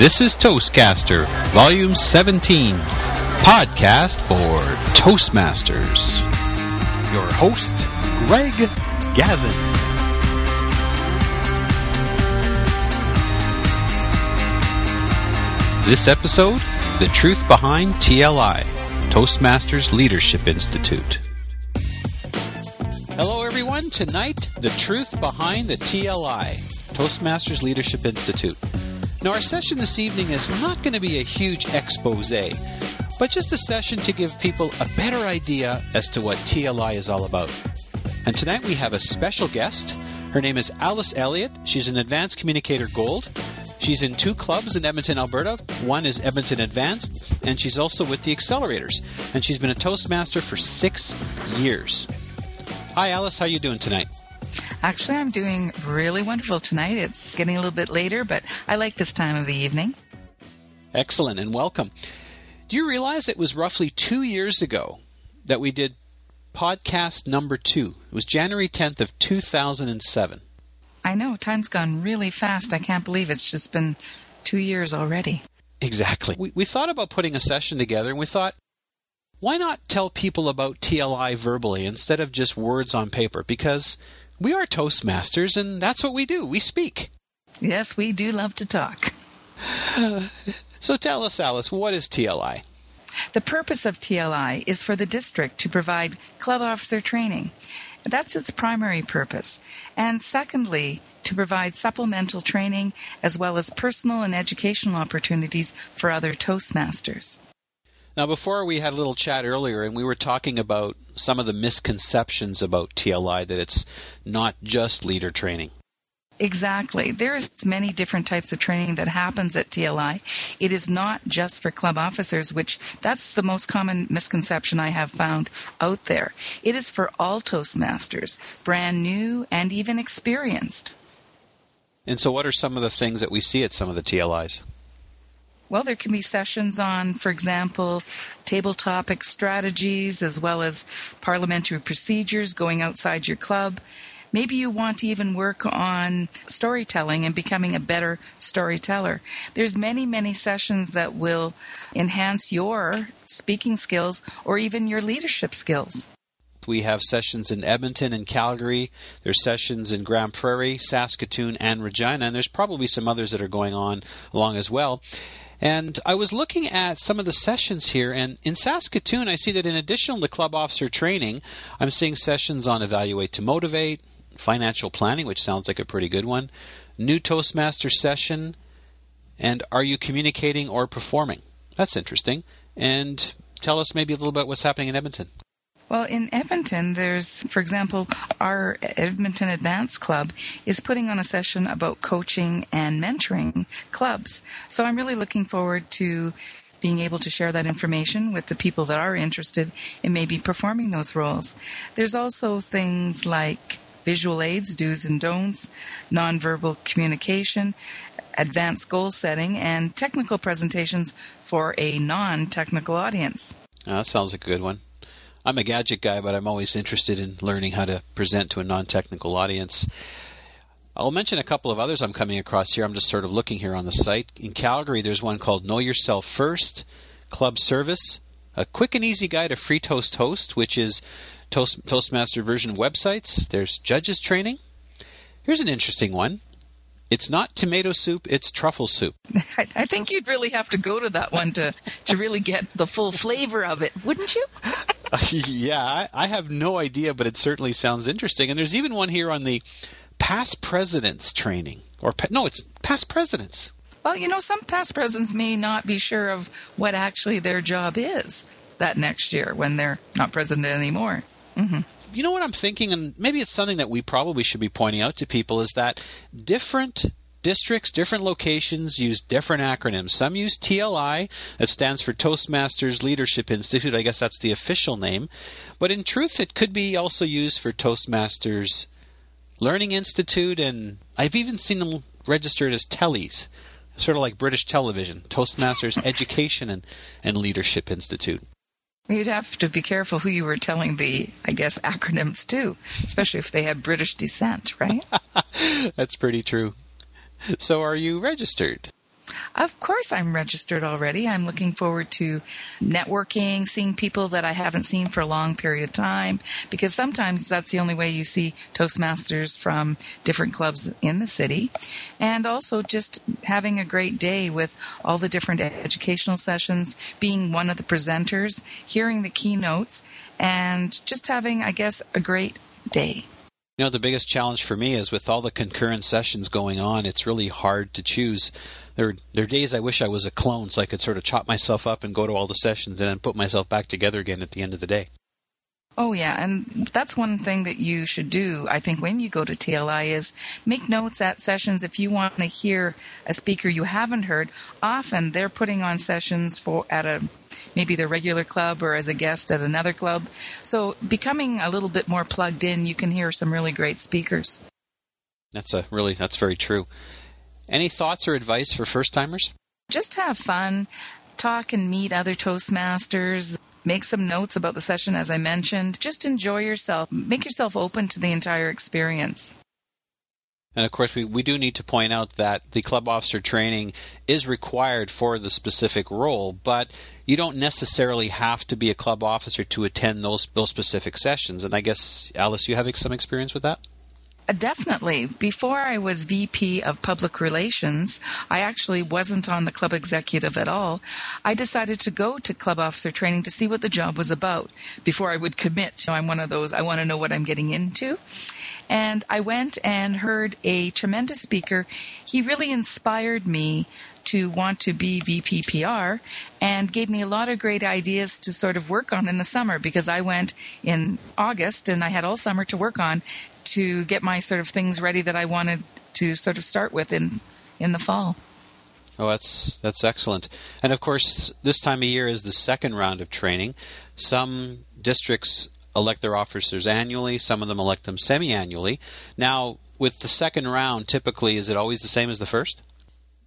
This is Toastcaster, Volume 17, podcast for Toastmasters. Your host, Greg Gazin. This episode, The Truth Behind TLI, Toastmasters Leadership Institute. Hello, everyone. Tonight, The Truth Behind the TLI, Toastmasters Leadership Institute. Now, our session this evening is not going to be a huge expose, but just a session to give people a better idea as to what TLI is all about. And tonight we have a special guest. Her name is Alice Elliott. She's an Advanced Communicator Gold. She's in two clubs in Edmonton, Alberta. One is Edmonton Advanced, and she's also with the Accelerators. And she's been a Toastmaster for six years. Hi, Alice. How you doing tonight? Actually, I'm doing really wonderful tonight. It's getting a little bit later, but I like this time of the evening. Excellent, and welcome. Do you realize it was roughly two years ago that we did podcast number two? It was January 10th of 2007. I know, time's gone really fast. I can't believe it's just been two years already. Exactly. We, we thought about putting a session together, and we thought, why not tell people about TLI verbally instead of just words on paper? Because we are Toastmasters, and that's what we do. We speak. Yes, we do love to talk. So tell us, Alice, what is TLI? The purpose of TLI is for the district to provide club officer training. That's its primary purpose. And secondly, to provide supplemental training as well as personal and educational opportunities for other Toastmasters. Now, before we had a little chat earlier, and we were talking about some of the misconceptions about TLI that it's not just leader training. Exactly. There's many different types of training that happens at TLI. It is not just for club officers, which that's the most common misconception I have found out there. It is for all Toastmasters, brand new and even experienced. And so, what are some of the things that we see at some of the TLIs? Well, there can be sessions on, for example, table topic strategies as well as parliamentary procedures going outside your club. Maybe you want to even work on storytelling and becoming a better storyteller. There's many, many sessions that will enhance your speaking skills or even your leadership skills. We have sessions in Edmonton and Calgary. There's sessions in Grande Prairie, Saskatoon, and Regina, and there's probably some others that are going on along as well. And I was looking at some of the sessions here, and in Saskatoon, I see that in addition to club officer training, I'm seeing sessions on Evaluate to Motivate, financial planning, which sounds like a pretty good one, new Toastmaster session, and are you communicating or performing? That's interesting. And tell us maybe a little bit what's happening in Edmonton. Well, in Edmonton, there's, for example, our Edmonton Advance Club is putting on a session about coaching and mentoring clubs. So I'm really looking forward to being able to share that information with the people that are interested in maybe performing those roles. There's also things like visual aids, do's and don'ts, nonverbal communication, advanced goal setting, and technical presentations for a non technical audience. Oh, that sounds like a good one. I'm a gadget guy, but I'm always interested in learning how to present to a non technical audience. I'll mention a couple of others I'm coming across here. I'm just sort of looking here on the site. In Calgary, there's one called Know Yourself First Club Service, a quick and easy guide to free toast host, which is Toast, Toastmaster version websites. There's judges training. Here's an interesting one. It's not tomato soup, it's truffle soup. I, I, think you'd really have to go to that one to, to really get the full flavor of it, wouldn't you? yeah, I, I have no idea, but it certainly sounds interesting. And there's even one here on the past presidents training. Or no, it's past presidents. Well, you know, some past presidents may not be sure of what actually their job is that next year when they're not president anymore. Mm-hmm. You know what I'm thinking, and maybe it's something that we probably should be pointing out to people, is that different districts, different locations use different acronyms. Some use TLI, that stands for Toastmasters Leadership Institute. I guess that's the official name. But in truth, it could be also used for Toastmasters Learning Institute, and I've even seen them registered as TELIs, sort of like British television, Toastmasters Education and, and Leadership Institute. You'd have to be careful who you were telling the, I guess, acronyms to, especially if they have British descent, right? That's pretty true. So, are you registered? Of course, I'm registered already. I'm looking forward to networking, seeing people that I haven't seen for a long period of time, because sometimes that's the only way you see Toastmasters from different clubs in the city. And also just having a great day with all the different educational sessions, being one of the presenters, hearing the keynotes, and just having, I guess, a great day. You know, the biggest challenge for me is with all the concurrent sessions going on, it's really hard to choose. There, there are days I wish I was a clone so I could sort of chop myself up and go to all the sessions and then put myself back together again at the end of the day. Oh yeah, and that's one thing that you should do. I think when you go to TLI is make notes at sessions if you want to hear a speaker you haven't heard. Often they're putting on sessions for at a maybe their regular club or as a guest at another club. So becoming a little bit more plugged in, you can hear some really great speakers. That's a really that's very true. Any thoughts or advice for first timers? Just have fun, talk and meet other Toastmasters make some notes about the session, as I mentioned. Just enjoy yourself. Make yourself open to the entire experience. And of course, we, we do need to point out that the club officer training is required for the specific role, but you don't necessarily have to be a club officer to attend those those specific sessions. And I guess, Alice, you have some experience with that? Uh, definitely. Before I was VP of Public Relations, I actually wasn't on the club executive at all. I decided to go to club officer training to see what the job was about before I would commit. You know, I'm one of those, I want to know what I'm getting into. And I went and heard a tremendous speaker. He really inspired me to want to be VPPR and gave me a lot of great ideas to sort of work on in the summer because I went in August and I had all summer to work on to get my sort of things ready that I wanted to sort of start with in in the fall. Oh, that's that's excellent. And of course, this time of year is the second round of training. Some districts elect their officers annually, some of them elect them semi-annually. Now, with the second round, typically is it always the same as the first?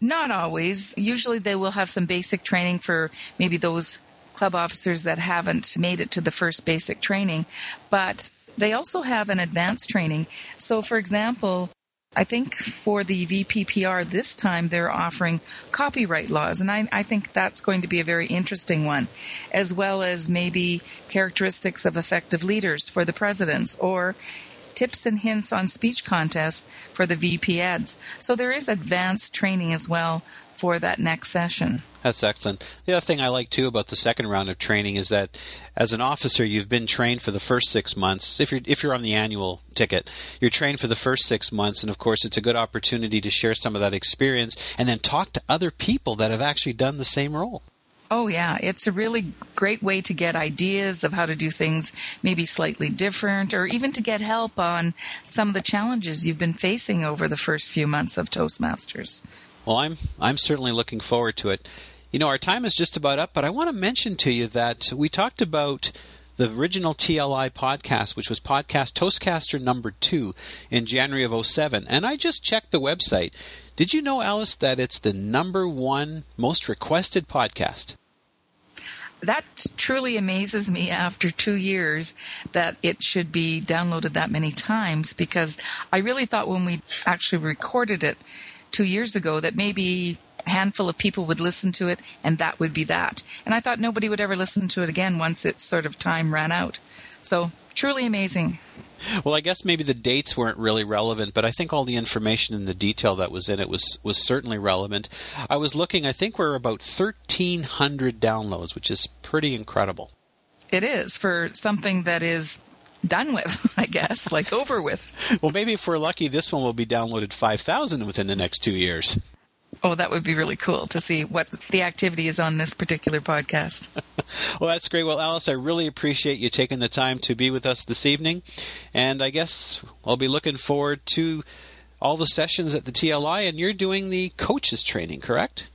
Not always. Usually they will have some basic training for maybe those club officers that haven't made it to the first basic training, but they also have an advanced training. So, for example, I think for the VPPR this time they're offering copyright laws, and I, I, think that's going to be a very interesting one, as well as maybe characteristics of effective leaders for the presidents or tips and hints on speech contests for the VP eds. So there is advanced training as well for that next session. That's excellent. The other thing I like too about the second round of training is that as an officer, you've been trained for the first six months. If you're if you're on the annual ticket, you're trained for the first six months, and of course, it's a good opportunity to share some of that experience and then talk to other people that have actually done the same role. Oh, yeah. It's a really great way to get ideas of how to do things maybe slightly different or even to get help on some of the challenges you've been facing over the first few months of Toastmasters. Well, I'm I'm certainly looking forward to it. You know, our time is just about up, but I want to mention to you that we talked about the original TLI podcast, which was podcast Toastcaster number two in January of 07. And I just checked the website. Did you know, Alice, that it's the number one most requested podcast? That truly amazes me after two years that it should be downloaded that many times because I really thought when we actually recorded it, two years ago that maybe a handful of people would listen to it and that would be that. And I thought nobody would ever listen to it again once its sort of time ran out. So truly amazing. Well, I guess maybe the dates weren't really relevant, but I think all the information and the detail that was in it was was certainly relevant. I was looking; I think we're about thirteen hundred downloads, which is pretty incredible. It is for something that is done with, I guess, like over with. Well, maybe if we're lucky, this one will be downloaded 5,000 within the next two years. Oh, that would be really cool to see what the activity is on this particular podcast. well, that's great. Well, Alice, I really appreciate you taking the time to be with us this evening. And I guess I'll be looking forward to all the sessions at the TLI, and you're doing the coaches training, correct?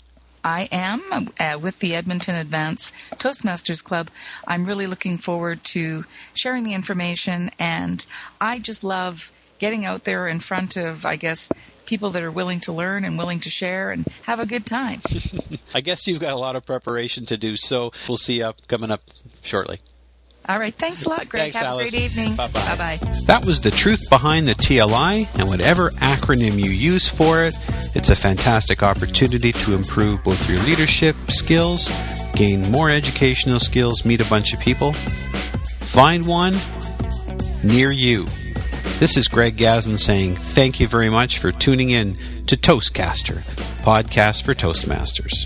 I am uh, with the Edmonton Advance Toastmasters Club. I'm really looking forward to sharing the information, and I just love getting out there in front of, I guess, people that are willing to learn and willing to share and have a good time. I guess you've got a lot of preparation to do, so we'll see you up, coming up shortly. All right. Thanks a lot, Greg. Thanks, Have Alice. a great evening. Bye bye. Bye bye. That was the truth behind the TLI and whatever acronym you use for it. It's a fantastic opportunity to improve both your leadership skills, gain more educational skills, meet a bunch of people. Find one near you. This is Greg Gazin saying thank you very much for tuning in to Toastcaster, podcast for Toastmasters.